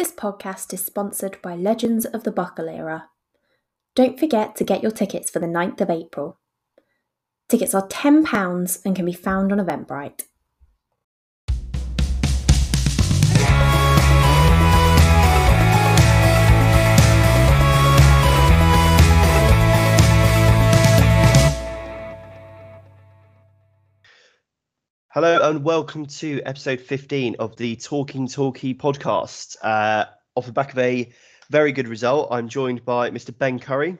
This podcast is sponsored by Legends of the Buckle Era. Don't forget to get your tickets for the 9th of April. Tickets are £10 and can be found on Eventbrite. Hello and welcome to episode 15 of the Talking Talkie podcast. Uh, off the back of a very good result, I'm joined by Mr. Ben Curry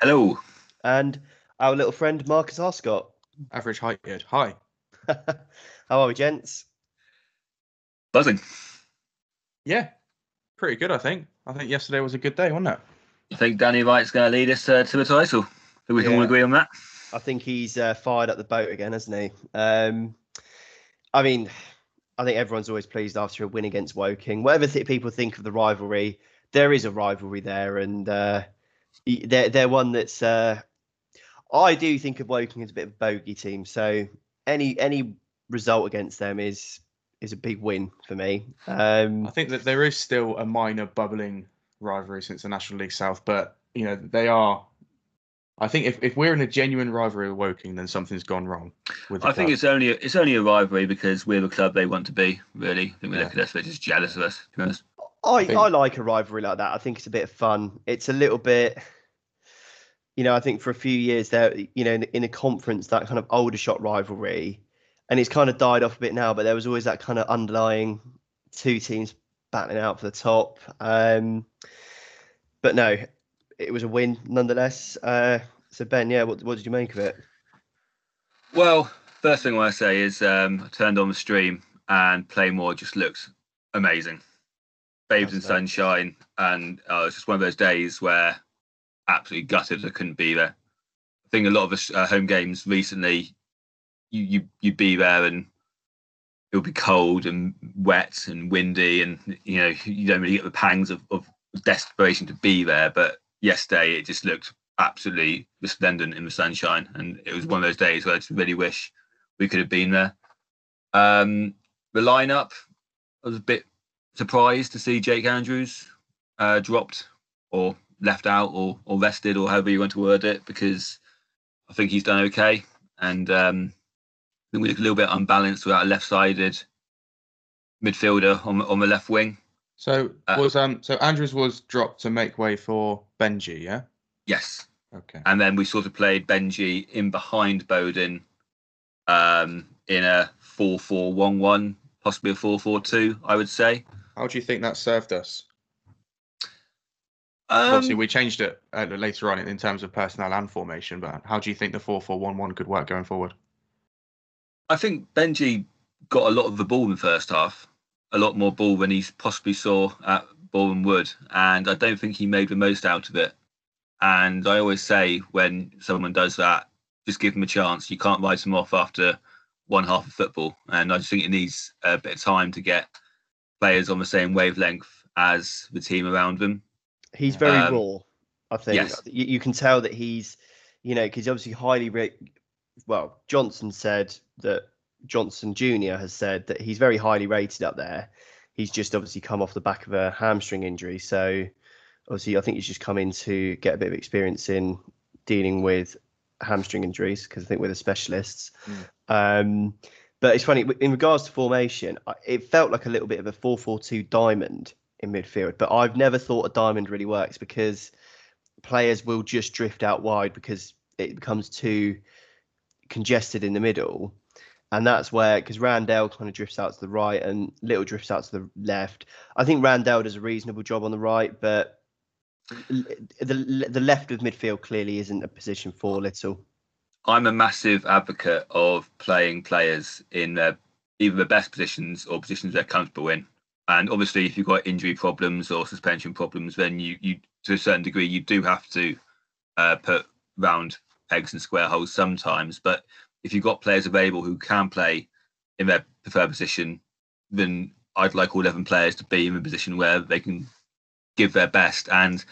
Hello. and our little friend Marcus Arscott. Average height good. Hi. How are we, gents? Buzzing. Yeah. Pretty good, I think. I think yesterday was a good day, wasn't it? I think Danny Wright's going to lead us uh, to a title. think we can all agree on that. I think he's uh, fired up the boat again, hasn't he? Um, I mean, I think everyone's always pleased after a win against Woking. Whatever th- people think of the rivalry, there is a rivalry there, and uh, they're they're one that's. Uh, I do think of Woking as a bit of a bogey team, so any any result against them is is a big win for me. Um, I think that there is still a minor bubbling rivalry since the National League South, but you know, they are I think if, if we're in a genuine rivalry with Woking, then something's gone wrong with the I think it's only it's only a rivalry because we're the club they want to be. Really, I think we Yeah. look at us, they're just jealous of us. To be honest. I, I like a rivalry like that. I think it's a bit of fun. It's a little bit, you know, I think for a few years there, you know, in, in a conference, that kind of Aldershot rivalry, and it's kind of died off a bit now, but there was always that kind of underlying two teams battling out for the top. Um, but no, it was a win nonetheless. Uh, so Ben, yeah, what, what did you make of it? Well, first thing I want to say is um, I turned on the stream and Plainmoor just looks amazing. Babes in nice. sunshine, and uh, it's just one of those days where absolutely gutted I couldn't be there. I think a lot of us uh, home games recently, you you you'd be there and it'll be cold and wet and windy, and you know you don't really get the pangs of, of desperation to be there. But yesterday it just looked absolutely resplendent in the sunshine, and it was one of those days where I just really wish we could have been there. Um, the lineup, I was a bit surprised to see Jake Andrews uh, dropped or left out or or rested or however you want to word it because I think he's done okay and um, I think we look a little bit unbalanced without a left-sided midfielder on on the left wing. so uh, was um so Andrews was dropped to make way for Benji, yeah? Yes, Okay. and then we sort of played Benji in behind Bowden um, in a 4-4-1-1, possibly a 4-4-2, I would say. How do you think that served us? Um, Obviously, we changed it uh, later on in, in terms of personnel and formation, but how do you think the 4 4 1 1 could work going forward? I think Benji got a lot of the ball in the first half, a lot more ball than he possibly saw at Boreham Wood, and I don't think he made the most out of it. And I always say when someone does that, just give them a chance. You can't write them off after one half of football, and I just think it needs a bit of time to get players on the same wavelength as the team around them. He's very Um, raw. I think yes. you, you can tell that he's, you know, because obviously highly. Ra- well, Johnson said that Johnson Junior has said that he's very highly rated up there. He's just obviously come off the back of a hamstring injury, so obviously I think he's just come in to get a bit of experience in dealing with hamstring injuries because I think we're the specialists. Um, but it's funny in regards to formation, it felt like a little bit of a 4-4-2 diamond in midfield, but I've never thought a diamond really works because players will just drift out wide because it becomes too congested in the middle. And that's where, because Randell kind of drifts out to the right and Little drifts out to the left. I think Randell does a reasonable job on the right, but the the left of midfield clearly isn't a position for Little. I'm a massive advocate of playing players in their either the best positions or positions they're comfortable in. And obviously, if you've got injury problems or suspension problems, then you, you to a certain degree, you do have to uh, put round pegs and square holes sometimes. But if you've got players available who can play in their preferred position, then I'd like all 11 players to be in a position where they can give their best. And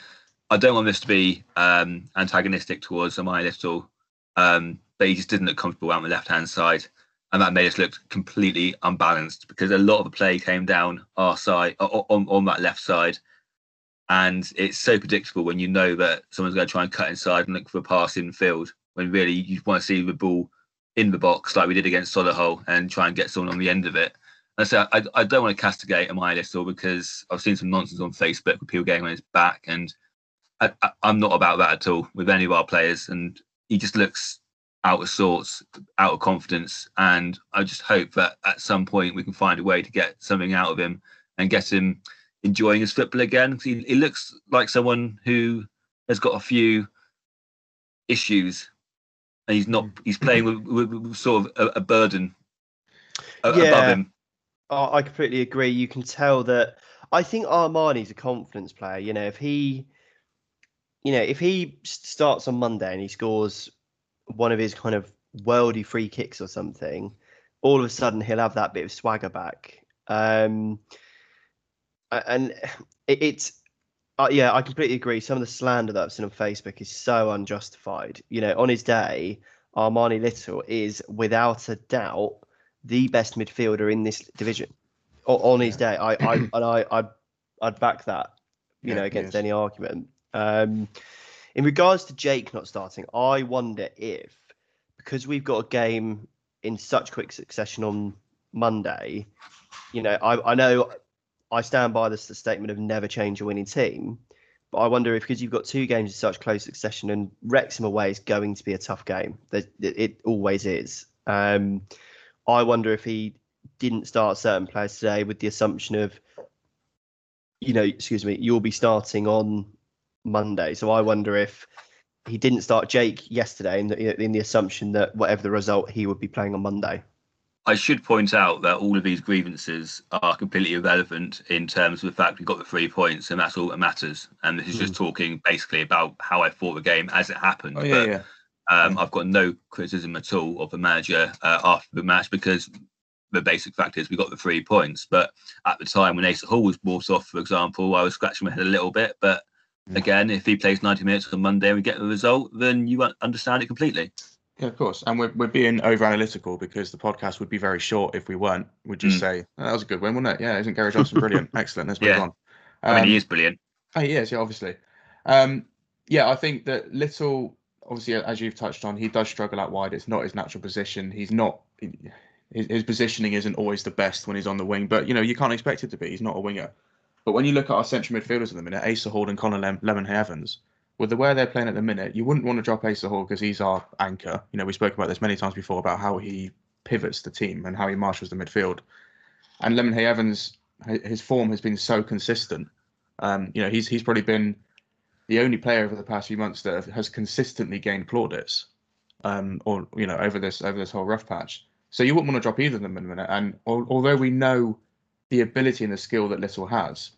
I don't want this to be um, antagonistic towards Armani Little um, but he just didn't look comfortable on the left hand side. and that made us look completely unbalanced because a lot of the play came down our side on, on that left side. And it's so predictable when you know that someone's going to try and cut inside and look for a pass in field when really you want to see the ball in the box like we did against Solihull and try and get someone on the end of it. And so I, I don't want to castigate Armani Little because I've seen some nonsense on Facebook with people getting on his back, and I, am not about that at all with any of our players. And he just looks out of sorts, out of confidence. And I just hope that at some point we can find a way to get something out of him and get him enjoying his football again. He, he looks like someone who has got a few issues and he's not he's playing with, with, with sort of a, a burden yeah. above him Oh, I completely agree. You can tell that. I think Armani's a confidence player. You know, if he, you know, if he starts on Monday and he scores one of his kind of worldy free kicks or something, all of a sudden he'll have that bit of swagger back. Um, and it, it's, uh, yeah, I completely agree. Some of the slander that I've seen on Facebook is so unjustified. You know, on his day, Armani Little is without a doubt the best midfielder in this division on his day. I, I and I, I'd, I'd back that, you yeah, know, against any argument. Um, in regards to Jake not starting, I wonder if because we've got a game in such quick succession on Monday, you know, I, I know I stand by this the statement of never change a winning team, but I wonder if because you've got two games in such close succession and Wrexham away is going to be a tough game. It, it always is. Um, I wonder if he didn't start certain players today with the assumption of, you know, excuse me, you'll be starting on Monday. So I wonder if he didn't start Jake yesterday in the, in the assumption that whatever the result, he would be playing on Monday. I should point out that all of these grievances are completely irrelevant in terms of the fact we got the three points, and that's all that matters. And this is just mm. talking basically about how I thought the game as it happened. Oh, yeah, but, yeah. Um, I've got no criticism at all of the manager uh, after the match because the basic fact is we got the three points. But at the time when Asa Hall was brought off, for example, I was scratching my head a little bit. But mm. again, if he plays 90 minutes on Monday and we get the result, then you understand it completely. Yeah, of course. And we're, we're being over analytical because the podcast would be very short if we weren't. We'd just mm. say, oh, that was a good win, wasn't it? Yeah, isn't Gary Johnson brilliant? Excellent. Let's move yeah. on. Um, I mean, he um, is brilliant. Oh, he is, yeah, obviously. Um, yeah, I think that Little obviously, as you've touched on, he does struggle out wide. It's not his natural position. He's not. His, his positioning isn't always the best when he's on the wing, but you know you can't expect it to be. He's not a winger. But when you look at our central midfielders at the minute, Asa Hall and Connor Lem- Lemon Evans, with the way they're playing at the minute, you wouldn't want to drop Asa Hall because he's our anchor. You know, we spoke about this many times before about how he pivots the team and how he marshals the midfield. And Lemonheigh-Evans, his form has been so consistent. Um, you know, he's he's probably been the only player over the past few months that has consistently gained plaudits, um, or you know, over this over this whole rough patch. So you wouldn't want to drop either of them in a minute. And although we know the ability and the skill that Little has,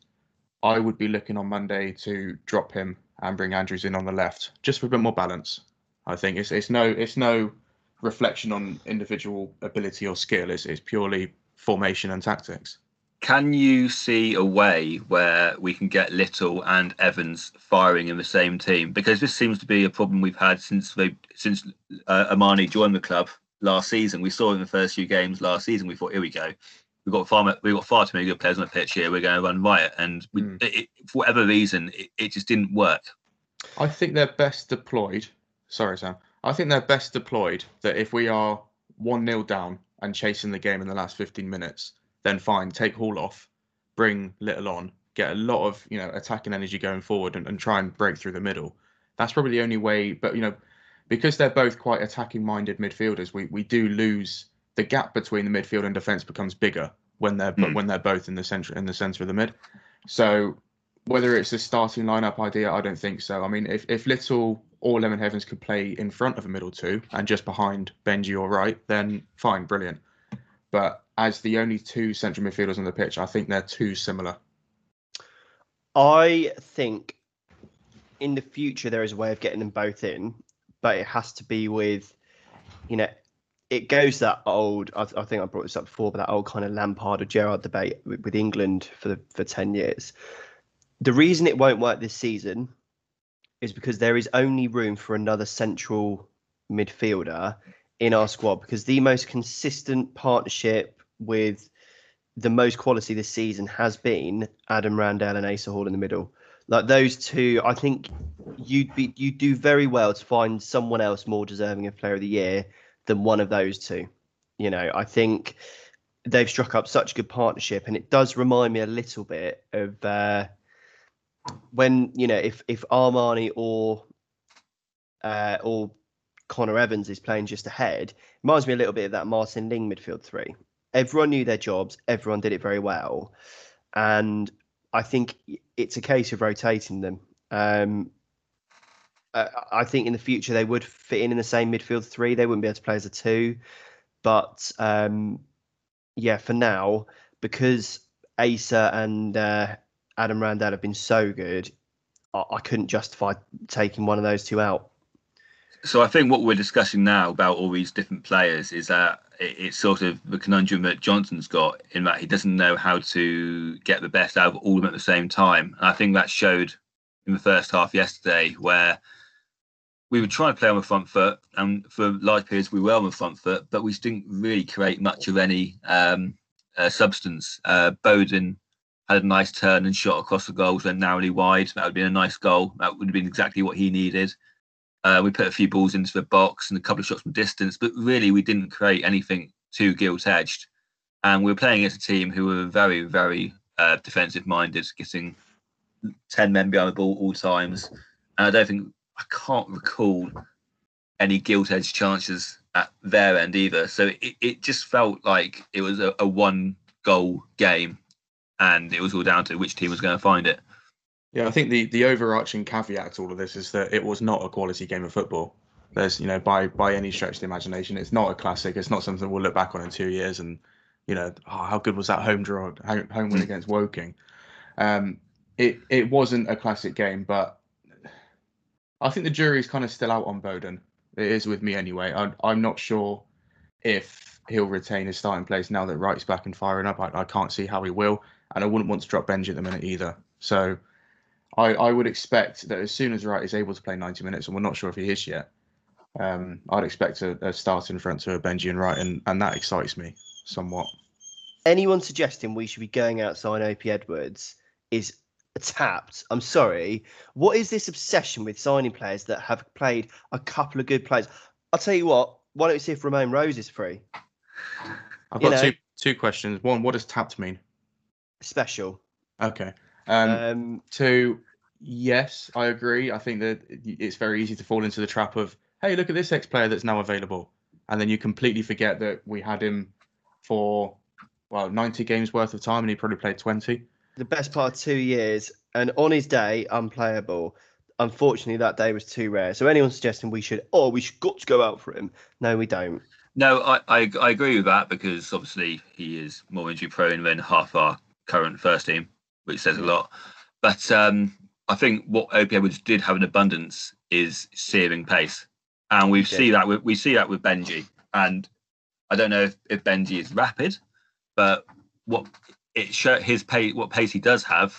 I would be looking on Monday to drop him and bring Andrews in on the left, just for a bit more balance. I think it's it's no it's no reflection on individual ability or skill. It's it's purely formation and tactics. Can you see a way where we can get Little and Evans firing in the same team? Because this seems to be a problem we've had since they since uh, Armani joined the club last season. We saw in the first few games last season. We thought, here we go, we've got far we got far too many good players on the pitch here. We're going to run riot, and we, mm. it, for whatever reason, it, it just didn't work. I think they're best deployed. Sorry, Sam. I think they're best deployed that if we are one 0 down and chasing the game in the last fifteen minutes then fine, take Hall off, bring Little on, get a lot of you know attacking energy going forward, and, and try and break through the middle. That's probably the only way. But you know, because they're both quite attacking minded midfielders, we we do lose the gap between the midfield and defence becomes bigger when they're mm. when they're both in the center in the center of the mid. So whether it's a starting lineup idea, I don't think so. I mean, if if Little or Lemonheigh-Evans could play in front of a middle two and just behind Benji or Wright, then fine, brilliant. But as the only two central midfielders on the pitch, I think they're too similar. I think in the future there is a way of getting them both in, but it has to be with, you know, it goes that old. I, I think I brought this up before, but that old kind of Lampard or Gerrard debate with, with England for the, for ten years. The reason it won't work this season is because there is only room for another central midfielder in our squad because the most consistent partnership with the most quality this season has been Adam Randell and Asa Hall in the middle. Like those two, I think you'd be you'd do very well to find someone else more deserving of Player of the Year than one of those two. You know, I think they've struck up such a good partnership, and it does remind me a little bit of uh, when you know if if Armani or uh, or Connor Evans is playing just ahead, reminds me a little bit of that Martin Ling midfield three. Everyone knew their jobs, everyone did it very well, and I think it's a case of rotating them. Um, I think in the future they would fit in in the same midfield three. They wouldn't be able to play as a two, but um, yeah, for now because Asa and uh, Adam Randell have been so good, I-, I couldn't justify taking one of those two out. So I think what we're discussing now about all these different players is that it's sort of the conundrum that Johnson's got in that he doesn't know how to get the best out of all of them at the same time. And I think that showed in the first half yesterday where we would try to play on the front foot, and for large periods we were on the front foot, but we didn't really create much of any um, uh, substance. Uh, Bowden had a nice turn and shot across the goals, went narrowly wide. That would have been a nice goal. That would have been exactly what he needed. Uh, we put a few balls into the box and a couple of shots from distance, but really we didn't create anything too gilt edged. And we were playing against a team who were very, very uh, defensive minded, getting 10 men behind the ball all times. And I don't think, I can't recall any gilt edged chances at their end either. So it, it just felt like it was a, a one goal game and it was all down to which team was going to find it. Yeah, I think the the overarching caveat to all of this is that it was not a quality game of football. There's, you know, by by any stretch of the imagination, it's not a classic. It's not something we'll look back on in two years and, you know, oh, how good was that home draw, home win against Woking? Um, it it wasn't a classic game, but I think the jury is kind of still out on Bowden. It is with me anyway. I'm I'm not sure if he'll retain his starting place now that Wright's back and firing up. I, I can't see how he will, and I wouldn't want to drop Benji at the minute either. So I, I would expect that as soon as Wright is able to play 90 minutes, and we're not sure if he is yet, um, I'd expect a, a start in front to Benji and Wright, and, and that excites me somewhat. Anyone suggesting we should be going outside Opi Edwards is tapped. I'm sorry. What is this obsession with signing players that have played a couple of good players? I'll tell you what. Why don't we see if Romaine Rose is free? I've got you know, two two questions. One, what does tapped mean? Special. Okay. Um, um, two, yes, I agree. I think that it's very easy to fall into the trap of, hey, look at this ex player that's now available. And then you completely forget that we had him for, well, 90 games worth of time and he probably played 20. The best part of two years. And on his day, unplayable. Unfortunately, that day was too rare. So anyone suggesting we should, oh, we should got to go out for him? No, we don't. No, I, I, I agree with that because obviously he is more injury prone than half our current first team, which says a lot. But um, I think what Opi Edwards did have an abundance is searing pace, and we see that with, we see that with Benji. And I don't know if, if Benji is rapid, but what it show his pace, what pace he does have,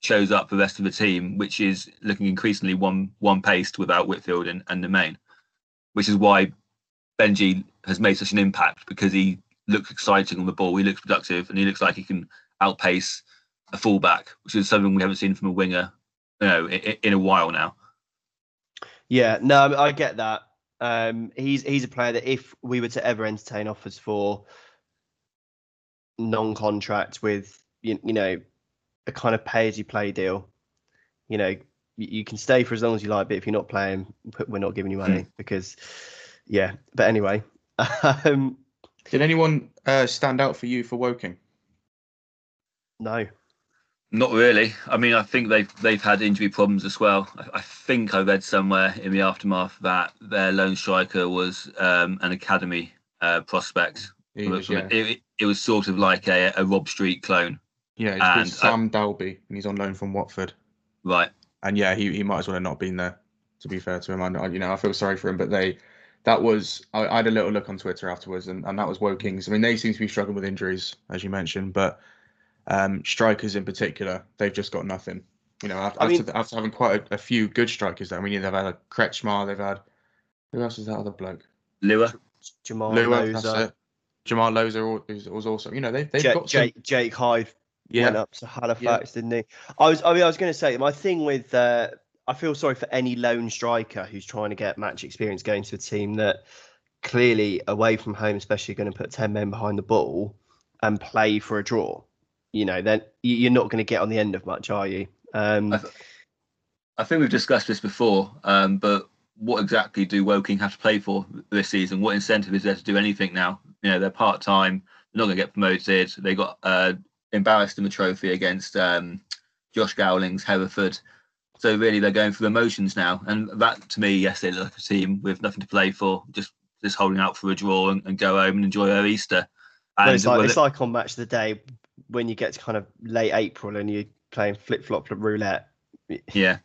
shows up for the rest of the team, which is looking increasingly one one paced without Whitfield and, and the main, which is why Benji has made such an impact because he looks exciting on the ball, he looks productive, and he looks like he can outpace a fullback, which is something we haven't seen from a winger you know, in, in a while now. Yeah, no, I get that. Um, he's he's a player that if we were to ever entertain offers for non-contract with you, you know a kind of pay-as-you-play deal, you know you, you, can stay for as long as you like, but if you're not playing, we're not giving you money hmm. because yeah. But anyway, um, did anyone uh, stand out for you for Woking? No. Not really. I mean, I think they've they've had injury problems as well. I, I think I read somewhere in the aftermath that their lone striker was um, an academy uh, prospect. Was, yeah. it, it, was sort of like a, a Rob Street clone. Yeah, it's and, Sam uh, Dalby, and he's on loan from Watford. Right. And yeah, he, he might as well have not been there. To be fair to him, I you know I feel sorry for him, but they that was I, I had a little look on Twitter afterwards, and, and that was Woking's. I mean, they seem to be struggling with injuries, as you mentioned, but um, strikers in particular, they've just got nothing. You know, after, mean, after having quite a, a, few good strikers there, I mean, they've had a Kretzschmar, they've had who else is that other bloke? Lua. Jamal Lua, that's Loza, it. Jamal Loza was, was also, you know, they've, they've Jake, got some, Jake, Jake Hyde yeah, went up to Halifax, didn't he? I was, I mean, I was going to say my thing with, uh, I feel sorry for any lone striker who's trying to get match experience going to a team that clearly away from home, especially going to put ten men behind the ball and play for a draw. You know, then you- you're not going to get on the end of much, are you? Um, I th- I think we've discussed this before, um, but what exactly do Woking have to play for this season? What incentive is there to do anything now? You know, they're part time, they're not going to get promoted. They got uh, embarrassed in the trophy against um, Josh Gowling's Hereford. So really, they're going through the motions now, and that to me, yes, they look like a team with nothing to play for, just just holding out for a draw and, and go home and enjoy their Easter. but And it's like it's it- like on match of the day when you get to kind of late April and you're playing flip flop roulette. yeah.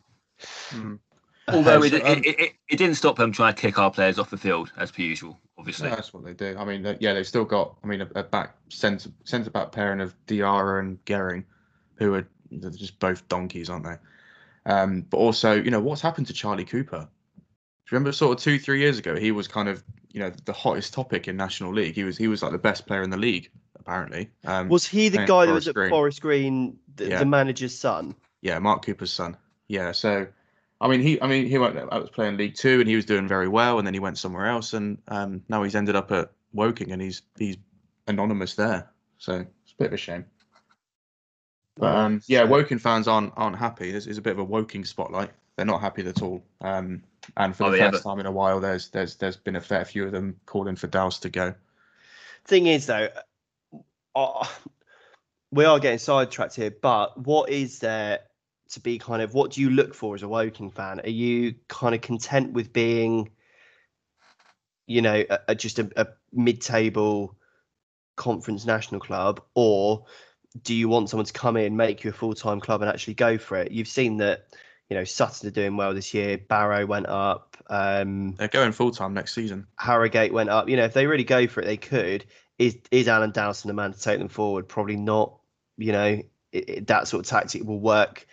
mm, Although it, um, it, it, it didn't stop them trying to kick our players off the field as per usual, obviously. that's what they do. I mean, they- yeah, they've still got, I mean, a, a back centre centre back pairing of Diarra and Gehring, who are they're just both donkeys, aren't they? Um, but also, you know, what's happened to Charlie Cooper? Do you remember sort of two, three years ago, he was kind of, you know, the hottest topic in National League. He was he was like the best player in the league, apparently. Um, Was he the guy that was at Green. Forest Green, the, Yeah. the manager's son? Yeah, Mark Cooper's son. Yeah, so I mean, he I mean he went. I was playing League Two, and he was doing very well, and then he went somewhere else, and um, now he's ended up at Woking, and he's he's anonymous there. So it's a bit of a shame. But um, yeah, Woking fans aren't aren't happy. This is a bit of a Woking spotlight. They're not happy at all. Um, and for Are the they first ever? time in a while, there's there's there's been a fair few of them calling for Dowse to go. thing is though uh, we are getting sidetracked here but what is there to be kind of what do you look for as a woking fan are you kind of content with being you know a, a- just a, a mid-table conference national club or do you want someone to come in make you a full-time club and actually go for it you've seen that you know sutton are doing well this year barrow went up um They're going full time next season. Harrogate went up. You know, if they really go for it, they could. Is is Alan Dowson the man to take them forward? Probably not. You know, it, it- that sort of tactic will work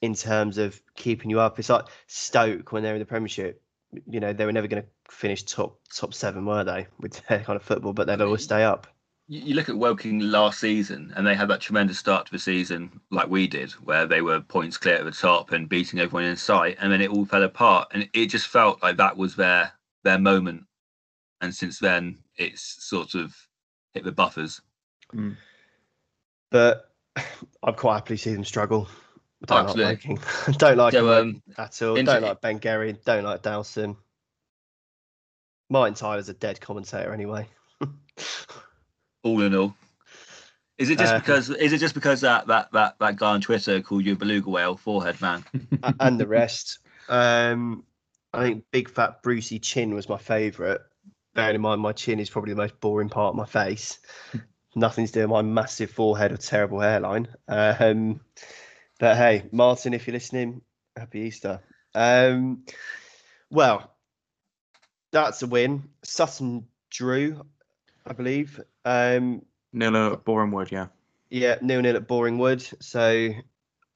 in terms of keeping you up. It's like Stoke when they're in the Premiership. You know, they were never going to finish top top seven, were they, with their kind of football? But they'd always mm. stay up. you, you look at Woking last season, and they had that tremendous start to the season, like we did, where they were points clear at the top and beating everyone in sight, and then it all fell apart, and it just felt like that was their their moment. And since then, it's sort of hit the buffers. Mm. But I'd quite happily see them struggle. I don't Absolutely. like Woking. don't like So, them um, at all. inter- Don't like Ben Gary. Don't like Dowson. Martin Tyler's a dead commentator anyway. all in all. Is it just Uh, because? Is it just because that that that that guy on Twitter called you a beluga whale forehead man? and the rest. Um, I think Big Fat Brucey Chin was my favourite. Bearing in mind, my chin is probably the most boring part of my face. Nothing's doing my massive forehead or terrible hairline. Um, but hey, Martin, if you're listening, happy Easter. Um, well, that's a win. Sutton drew, I believe. Um, Nil at Bournemouth, yeah. yeah, nil nil at Boringwood, so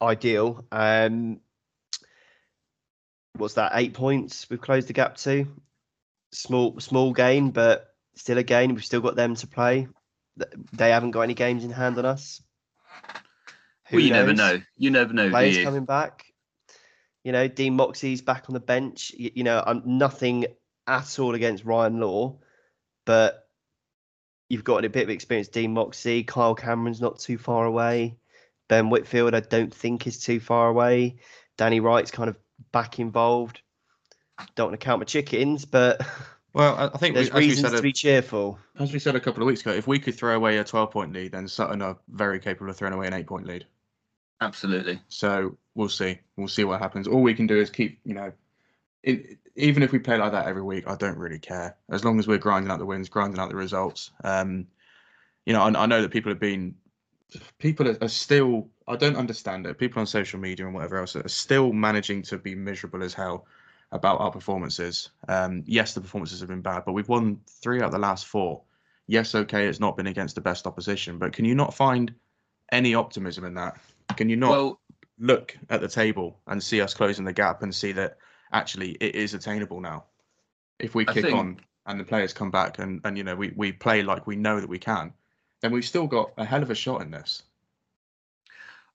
ideal. Um, what's that? Eight points. We've closed the gap to. Small, small gain, but still a gain. We've still got them to play. They haven't got any games in hand on us. Who well, you never know. You never know, do Players you? coming back. You know, Dean Moxey's back on the bench. You, you know, I'm nothing at all against Ryan Law, but you've got a bit of experience. Dean Moxey, Kyle Cameron's not too far away. Ben Whitfield, I don't think is too far away. Danny Wright's kind of back involved. Don't want to count my chickens, but Well, I I think there's we, reasons said to be cheerful. as we said a couple of weeks ago, if we could throw away a 12 point lead, then Sutton are very capable of throwing away an eight point lead. Absolutely. So we'll see. We'll see what happens. All we can do is keep, you know, it, even if we play like that every week, I don't really care. As long as we're grinding out the wins, grinding out the results. Um, you know, I, I know that people have been, people are, are still. I don't understand it. People on social media and whatever else are still managing to be miserable as hell about our performances. Um, yes, the performances have been bad, but we've won three out of the last four. Yes, okay, it's not been against the best opposition, but can you not find any optimism in that? Can you not? Well, look at the table and see us closing the gap and see that actually it is attainable now. If we I kick think- on and the players come back and, and you know we, we play like we know that we can, then we've still got a hell of a shot in this.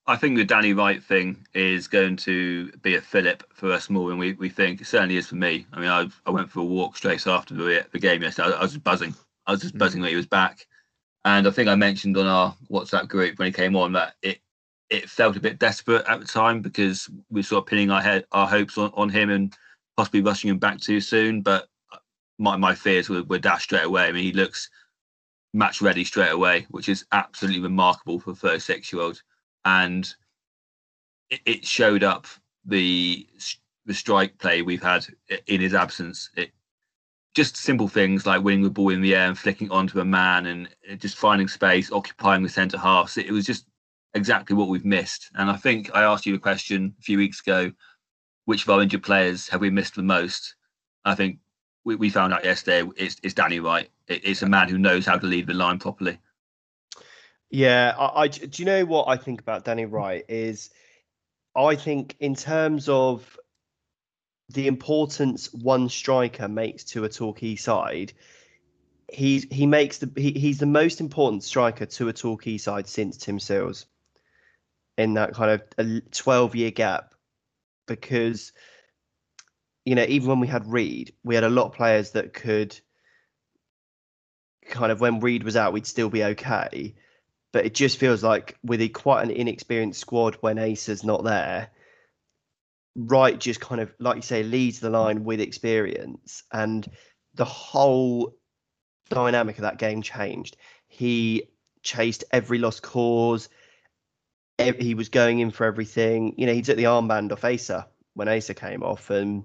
I think the Danny Wright thing is going to be a fillip for us more than we, we think. It certainly is for me. I mean, I, I went for a walk straight after the, the game yesterday. I, I was just buzzing. I was just mm. buzzing when he was back. And I think I mentioned on our WhatsApp group when he came on that it it felt a bit desperate at the time because we were sort of pinning our head our hopes on, on him and possibly rushing him back too soon. But my, my fears were, were dashed straight away. I mean, he looks match ready straight away, which is absolutely remarkable for a 36 year old. And it, it, showed up the the strike play we've had in his absence. It, just simple things like winning the ball in the air and flicking onto a man and just finding space, occupying the centre half. So it was just exactly what we've missed. And I think I asked you a question a few weeks ago which of our injured players have we missed the most? I think we, we found out yesterday it's, it's Danny Wright. It, it's a man who knows how to lead the line properly. Yeah, I, I do you know what I think about Danny Wright is I think in terms of the importance one striker makes to a Torquay side, he's he makes the he, he's the most important striker to a Torquay side since Tim Sills in that kind of 12 year gap because you know even when we had Reid, we had a lot of players that could kind of when Reid was out, we'd still be okay. But it just feels like with a quite an inexperienced squad when Ace is not there, Wright just kind of like you say leads the line with experience, and the whole dynamic of that game changed. He chased every lost cause he was going in for everything. You know, he took the armband off Asa when Asa came off, and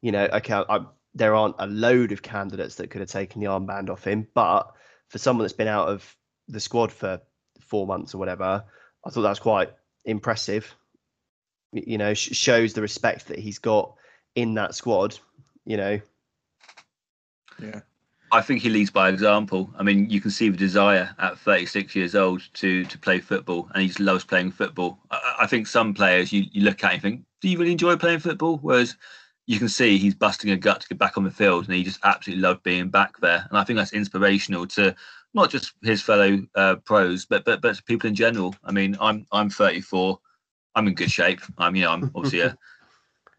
you know, okay, I, there aren't a load of candidates that could have taken the armband off him, but for someone that's been out of the squad for four months or whatever, I thought that was quite impressive. You know, sh- shows the respect that he's got in that squad. You know. Yeah. I think he leads by example. I mean, you can see the desire at 36 years old to to play football, and he loves playing football. I, I think some players you, you look at and think, do you really enjoy playing football? Whereas you can see he's busting a gut to get back on the field, and he just absolutely loved being back there. And I think that's inspirational to not just his fellow uh, pros, but but but people in general. I mean, I'm I'm 34. I'm in good shape. I'm you know I'm obviously a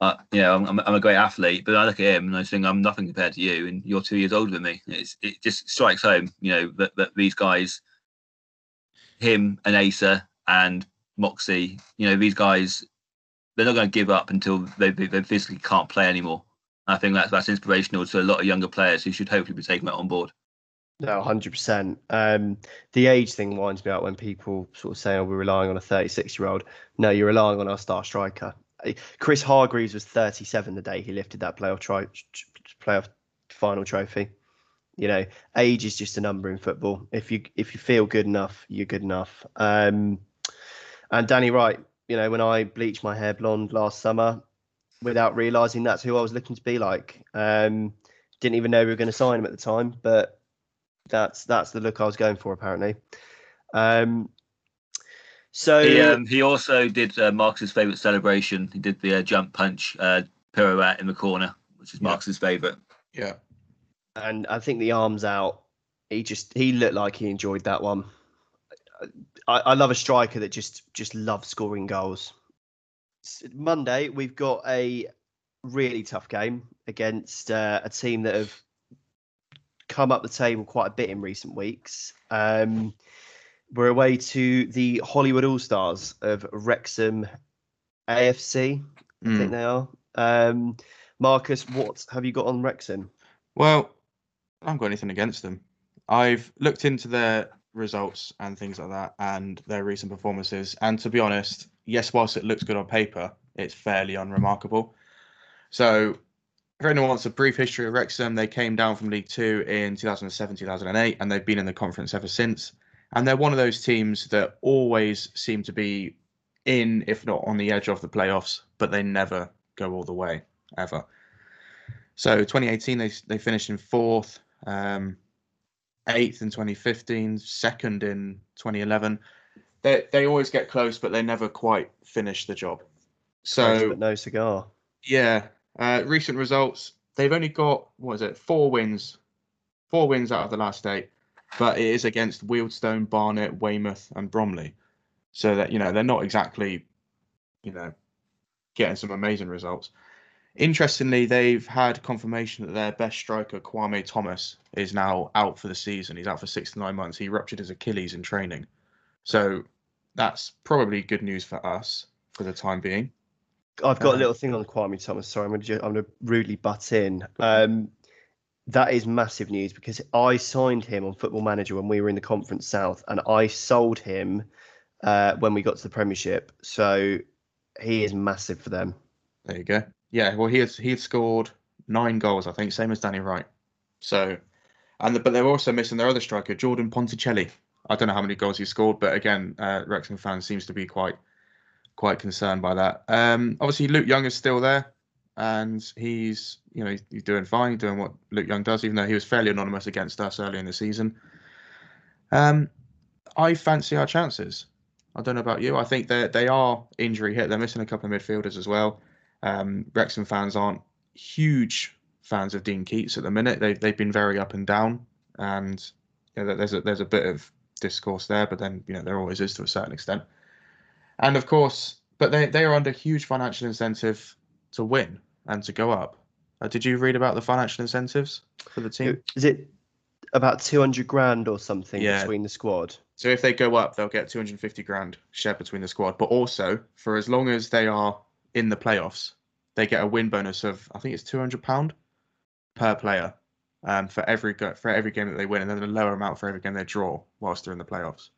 uh, you know, I'm, I'm, a great athlete, but I look at him and I think I'm nothing compared to you, and you're two years older than me. It's, it just strikes home, you know, that, that these guys, him and Asa and Moxey, you know, these guys, they're not going to give up until they, they physically can't play anymore. I think that's that's inspirational to a lot of younger players who should hopefully be taking that on board. No, hundred um, percent. The age thing winds me out when people sort of say, "Oh, we're relying on a 36 year old." No, you're relying on our star striker. Chris Hargreaves was 37 the day he lifted that playoff tri- playoff final trophy. You know, age is just a number in football. If you if you feel good enough, you're good enough. Um, and Danny Wright, you know, when I bleached my hair blonde last summer, without realizing that's who I was looking to be like. Um, didn't even know we were going to sign him at the time, but that's that's the look I was going for apparently. Um, so he, um, he also did uh, Marcus's favourite celebration. He did the uh, jump punch uh, pirouette in the corner, which is yeah. Marcus's favourite. Yeah, and I think the arms out. He just he looked like he enjoyed that one. I, I love a striker that just just loves scoring goals. Monday we've got a really tough game against uh, a team that have come up the table quite a bit in recent weeks. Um, we're away to the Hollywood All Stars of Wrexham AFC. I mm. think they are. Um, Marcus, what have you got on Wrexham? Well, I haven't got anything against them. I've looked into their results and things like that and their recent performances. And to be honest, yes, whilst it looks good on paper, it's fairly unremarkable. So, if anyone wants a brief history of Wrexham, they came down from League Two in 2007 2008 and they've been in the conference ever since and they're one of those teams that always seem to be in, if not on the edge of the playoffs, but they never go all the way ever. So 2018 they they finished in fourth, um, eighth in 2015, second in 2011. They they always get close, but they never quite finish the job. So but no cigar. Yeah. Uh, recent results. They've only got what is it? Four wins four wins out of the last eight, but it is against Wealdstone, Barnet, Weymouth, and Bromley. So that you know they're not exactly, you know, getting some amazing results. Interestingly, they've had confirmation that their best striker, Kwame Thomas, is now out for the season. He's out for six to nine months. He ruptured his Achilles in training. So that's probably good news for us for the time being. I've got a Uh, little thing on Kwame Thomas. Sorry, I'm going to I'm going to rudely butt in. Um, that is massive news because I signed him on Football Manager when we were in the Conference South, and I sold him uh, when we got to the Premiership. So he is massive for them. There you go. Yeah, well, he has he had scored nine goals, I think, same as Danny Wright. So, and the, but they're also missing their other striker, Jordan Ponticelli. I don't know how many goals he scored, but again, uh, Wrexham fans seems to be quite quite concerned by that. Um, obviously, Luke Young is still there, and he's you know he's, doing fine, doing what Luke Young does, even though he was fairly anonymous against us early in the season. Um, I fancy our chances. I don't know about you. I think they they are injury hit. They're missing a couple of midfielders as well. Um, Wrexham fans aren't huge fans of Dean Keats at the minute. They've they've been very up and down, and you know, there's a there's a bit of discourse there, but then you know there always is to a certain extent. And of course, but they they are under huge financial incentive to win and to go up. Uh, did you read about the financial incentives for the team? Is it about 200 grand or something Yeah. between the squad? So if they go up, they'll get 250 grand shared between the squad. But also, for as long as they are in the playoffs, they get a win bonus of I think it's 200 pound per player um, for every go- for every game that they win, and then a lower amount for every game they draw whilst they're in the playoffs.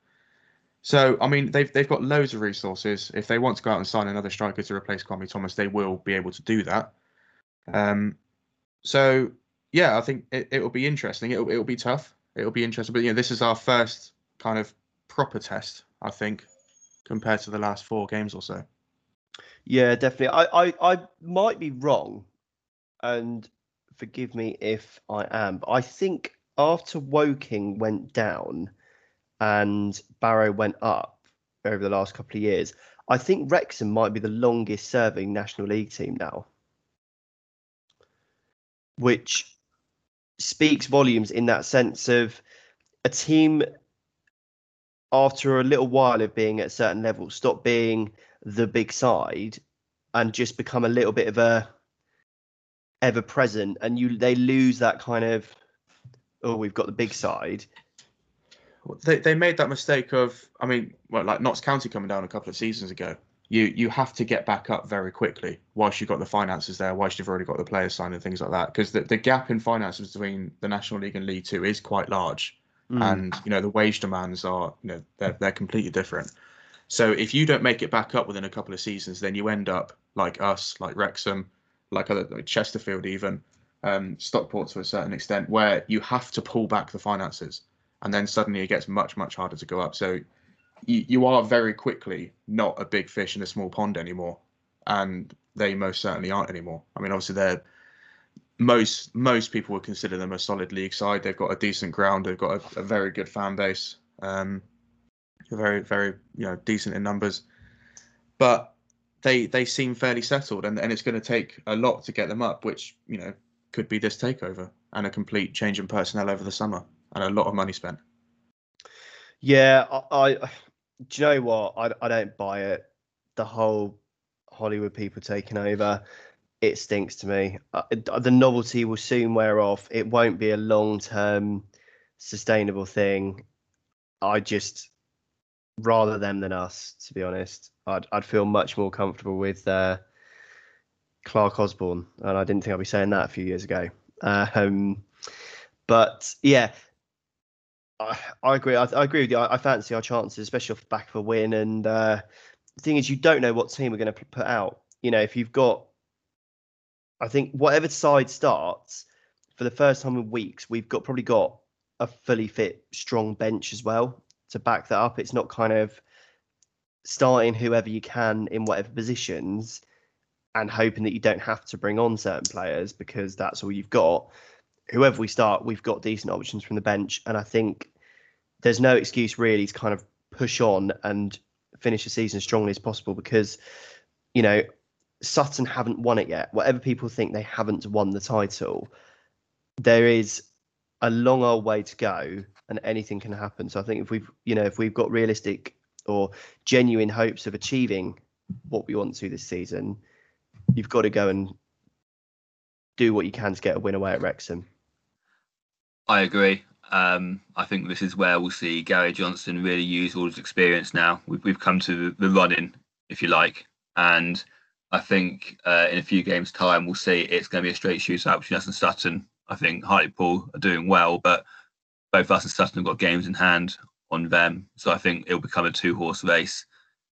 So I mean, they've they've got loads of resources. If they want to go out and sign another striker to replace Kwame Thomas, they will be able to do that. Um, so yeah, I think it, it will be interesting. It'll it'll be tough. It'll be interesting. But you know, this is our first kind of proper test, I think, compared to the last four games or so. Yeah, definitely. I, I, I might be wrong, and forgive me if I am, but I think after Woking went down and Barrow went up over the last couple of years, I think Wrexham might be the longest serving National League team now. Which speaks volumes in that sense of a team after a little while of being at a certain level, stop being the big side and just become a little bit of a ever present and you they lose that kind of oh we've got the big side They they made that mistake of I mean, well, like Notts County coming down a couple of seasons ago. You you have to get back up very quickly whilst you've got the finances there, whilst you've already got the players signed and things like that. Because the, the gap in finances between the National League and League Two is quite large. Mm. and you know the wage demands are you know they're, they're completely different so if you don't make it back up within a couple of seasons then you end up like us like wrexham like other like chesterfield even um, stockport to a certain extent where you have to pull back the finances and then suddenly it gets much much harder to go up so you, you are very quickly not a big fish in a small pond anymore and they most certainly aren't anymore i mean obviously they're most most people would consider them a solid league side. They've got a decent ground. They've got a, a very good fan base. Um, very very you know decent in numbers, but they they seem fairly settled, and, and it's going to take a lot to get them up, which you know could be this takeover and a complete change in personnel over the summer and a lot of money spent. yeah I, I do you know what? I, I don't buy it. The whole hollywood people taking over it stinks to me. Uh, the novelty will soon wear off. It won't be a long term sustainable thing. I just rather them than us to be honest. I'd, I'd feel much more comfortable with uh, clarke osborne and i didn't think i'd be saying that a few years ago. Um, but yeah I, I agree. I, I agree with you. I, I fancy our chances, especially off the back of a win. And uh, the thing is, you don't know what team we're going to put out. You know, if you've got, I think whatever side starts for the first time in weeks, we've got probably got a fully fit, strong bench as well to back that up. It's not kind of starting whoever you can in whatever positions and hoping that you don't have to bring on certain players because that's all you've got whoever we start, we've got decent options from the bench, and I think there's no excuse really to kind of push on and finish the season as strongly as possible because you know Sutton haven't won it yet. Whatever people think they haven't won the title, there is a long old way to go, and anything can happen. So I think if we've, you know, if we've got realistic or genuine hopes of achieving what we want to this season, you've got to go and do what you can to get a win away at Wrexham. I agree. Um, I think this is where we'll see Gary Johnson really use all his experience now. We've, we've come to the, running, if you like. And I think uh, in a few games' time, we'll see it's going to be a straight shootout between us and Sutton. I think Hartlepool are doing well, but both us and Sutton have got games in hand on them. So I think it'll become a two horse race.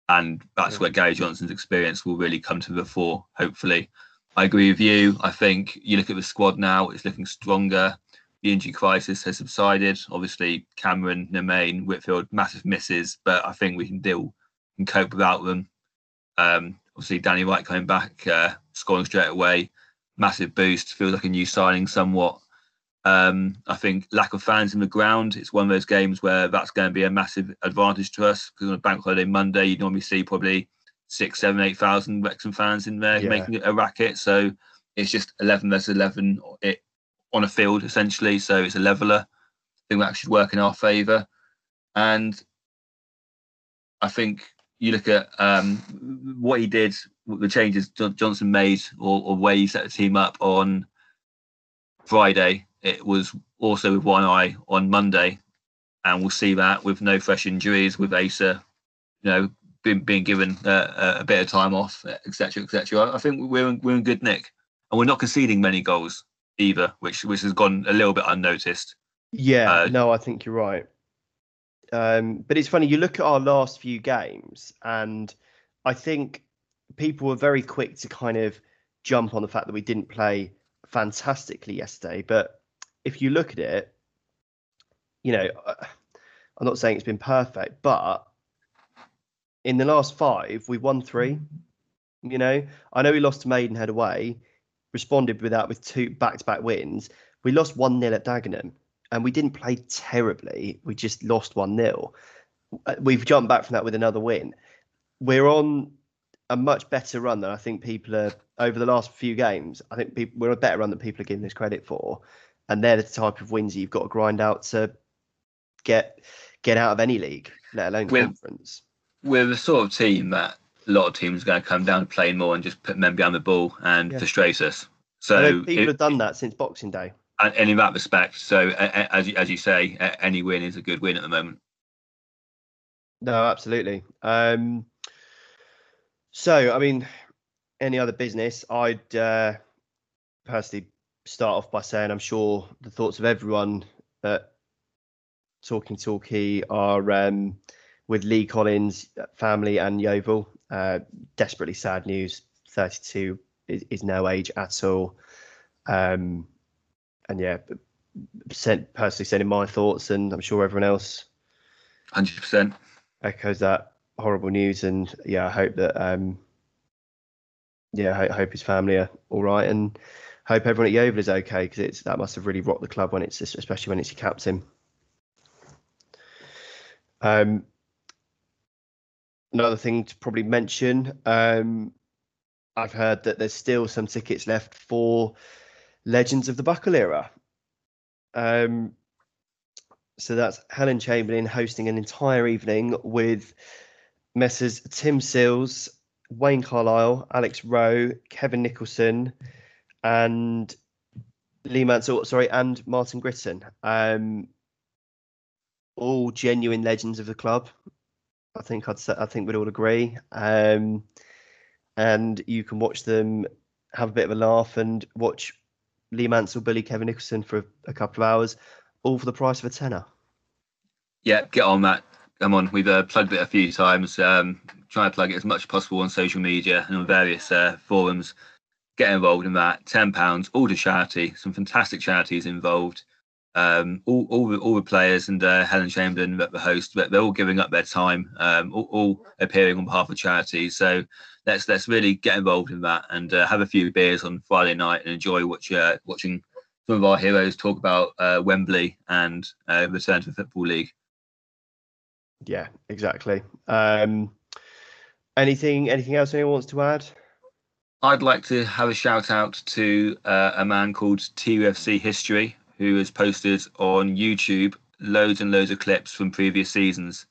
And that's yeah. where Gary Johnson's experience will really come to the fore, hopefully. I agree with you. I think you look at the squad now, it's looking stronger. The injury crisis has subsided. Obviously, Cameron, Nemane, Whitfield, massive misses, but I think we can deal and cope without them. Um, obviously, Danny Wright coming back, uh, scoring straight away, massive boost. Feels like a new signing somewhat. Um, I think lack of fans in the ground. It's one of those games where that's going to be a massive advantage to us because on a bank holiday Monday, you normally see probably six, seven, eight thousand Wrexham fans in there yeah. making a racket. So it's just eleven versus eleven it, on a field essentially. So it's a leveler. I think that should work in our favour. And I think you look at um, what he did, the changes Johnson made, or, or way he set the team up on Friday. It was also with one eye on Monday, and we'll see that with no fresh injuries, with Asa, you know, being, being given uh, a bit of time off, etc., etc. I think we're in, we're in good nick, and we're not conceding many goals either, which which has gone a little bit unnoticed. Yeah, uh, no, I think you're right. Um, but it's funny, you look at our last few games, and I think people were very quick to kind of jump on the fact that we didn't play fantastically yesterday. But if you look at it, you know, uh, I'm not saying it's been perfect, but in the last five, we won three. You know, I know we lost to Maidenhead away, responded with that with two back to back wins. We lost 1 0 at Dagenham and we didn't play terribly. We just lost 1 0. Uh, we've jumped back from that with another win. We're on a much better run than I think people are over the last few games. I think people, we're a better run than people are giving us credit for. And they're the type of wins you've got to grind out to get get out of any league, let alone we're, conference. We're the sort of team that a lot of teams are going to come down to playing more and just put men behind the ball and yeah. frustrate us. So people it, have done that since Boxing Day and, and in that respect, so as you, as you say, any win is a good win at the moment. No, absolutely. Um, so, I mean, any other business, I'd uh, personally start off by saying I'm sure the thoughts of everyone at Talking Talkie are um, with Lee Collins' family and Yeovil. Uh, desperately sad news. 32 is, is no age at all. Um, and yeah, sent personally sending my thoughts, and I'm sure everyone else, hundred percent, echoes that horrible news. And yeah, I hope that um, yeah, I hope his family are all right, and hope everyone at Yeovil is okay because it's that must have really rocked the club when it's especially when it's your captain. Um, another thing to probably mention, um, I've heard that there's still some tickets left for Legends of the Buckle era. Um, so that's Helen Chamberlain hosting an entire evening with Messrs. Tim Sills, Wayne Carlisle, Alex Rowe, Kevin Nicholson, and Lee Mansell, sorry, and Martin Gritton. Um, all genuine legends of the club. I think I'd say, I think we'd all agree. Um, and you can watch them have a bit of a laugh and watch Lee Mansell, Billy, Kevin Nicholson for a couple of hours, all for the price of a tenner. Yeah, get on that. Come on, we've uh, plugged it a few times. Um, try to plug it as much as possible on social media and on various uh, forums. Get involved in that. Ten pounds, all to charity. Some fantastic charities involved. Um, all, all, the, all the players and uh, Helen Chamberlain, the host, they're all giving up their time, um, all, all, appearing on behalf of charities. So let's let's really get involved in that and uh, have a few beers on Friday night and enjoy watch, uh, watching some of our heroes talk about uh, Wembley and uh, return to the Football League. Yeah, exactly. Um, anything anything else anyone wants to add? I'd like to have a shout out to uh, a man called TUFC History who has posted on YouTube loads and loads of clips from previous seasons.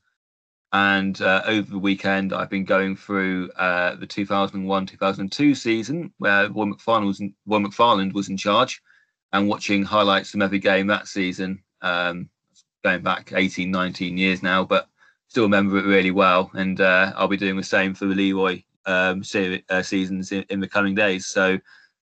And uh, over the weekend, I've been going through uh, the 2001-2002 season where Roy McFarland was in, Roy McFarland was in charge, and watching highlights from every game that season. Um, going back 18, 19 years now, but still remember it really well. And uh, I'll be doing the same for the Leroy um, se- uh, seasons in, in, the coming days. So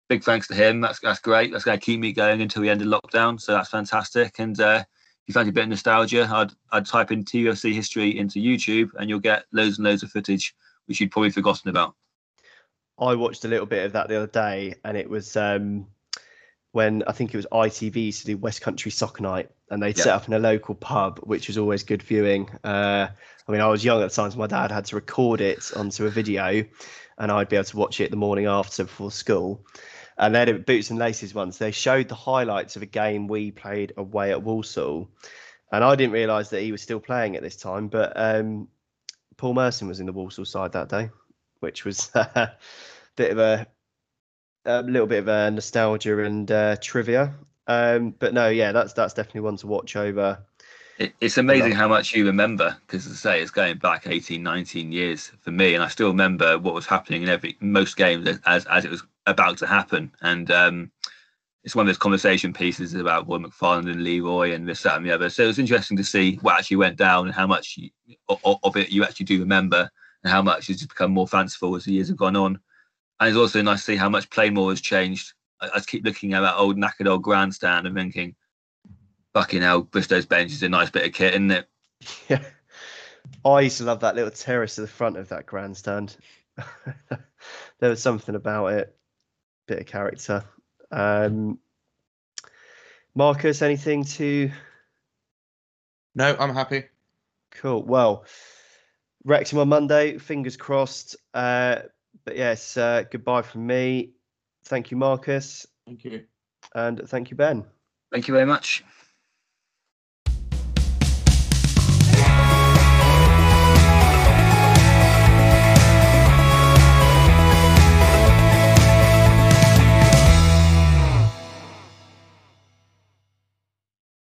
big thanks to him. That's that's great. That's going to keep me going until the end of lockdown. So that's fantastic. And uh, if you fancy a bit of nostalgia, I'd I'd type in TUFC history into YouTube, and you'll get loads and loads of footage which you'd probably forgotten about. I watched a little bit of that the other day, and it was um, when I think it was ITV used to do West Country Soccer Night, and they'd set up in a local pub, which was always good viewing. Uh, I mean, I was young at the time, so my dad had to record it onto a video, and I'd be able to watch it the morning after before school. And then at Boots and Laces once, they showed the highlights of a game we played away at Walsall. And I didn't realise that he was still playing at this time, but um, Paul Merson was in the Walsall side that day, which was a bit of a, a little bit of a nostalgia and uh, trivia. Um, but no, yeah, that's that's definitely one to watch over. It, it's amazing how much you remember because, as I say, it's going back 18, 19 years for me, and I still remember what was happening in every most games as as it was about to happen. And um, it's one of those conversation pieces about Roy McFarland and Leroy and this, that, and the other. So it's interesting to see what actually went down and how much you, of it you actually do remember and how much has become more fanciful as the years have gone on. And it's also nice to see how much Plainmoor has changed. I, I keep looking at that old knackered old grandstand and thinking, fucking hell, Bristow's bench is a nice bit of kit, isn't it? Yeah. I used to love that little terrace at the front of that grandstand. there was something about it bit of character. Um, Marcus, anything to? No, I'm happy. Cool. Well, Wrexham on Monday. Fingers crossed. Uh, but yes, uh, goodbye from me. Thank you, Marcus. Thank you. And thank you, Ben. Thank you very much.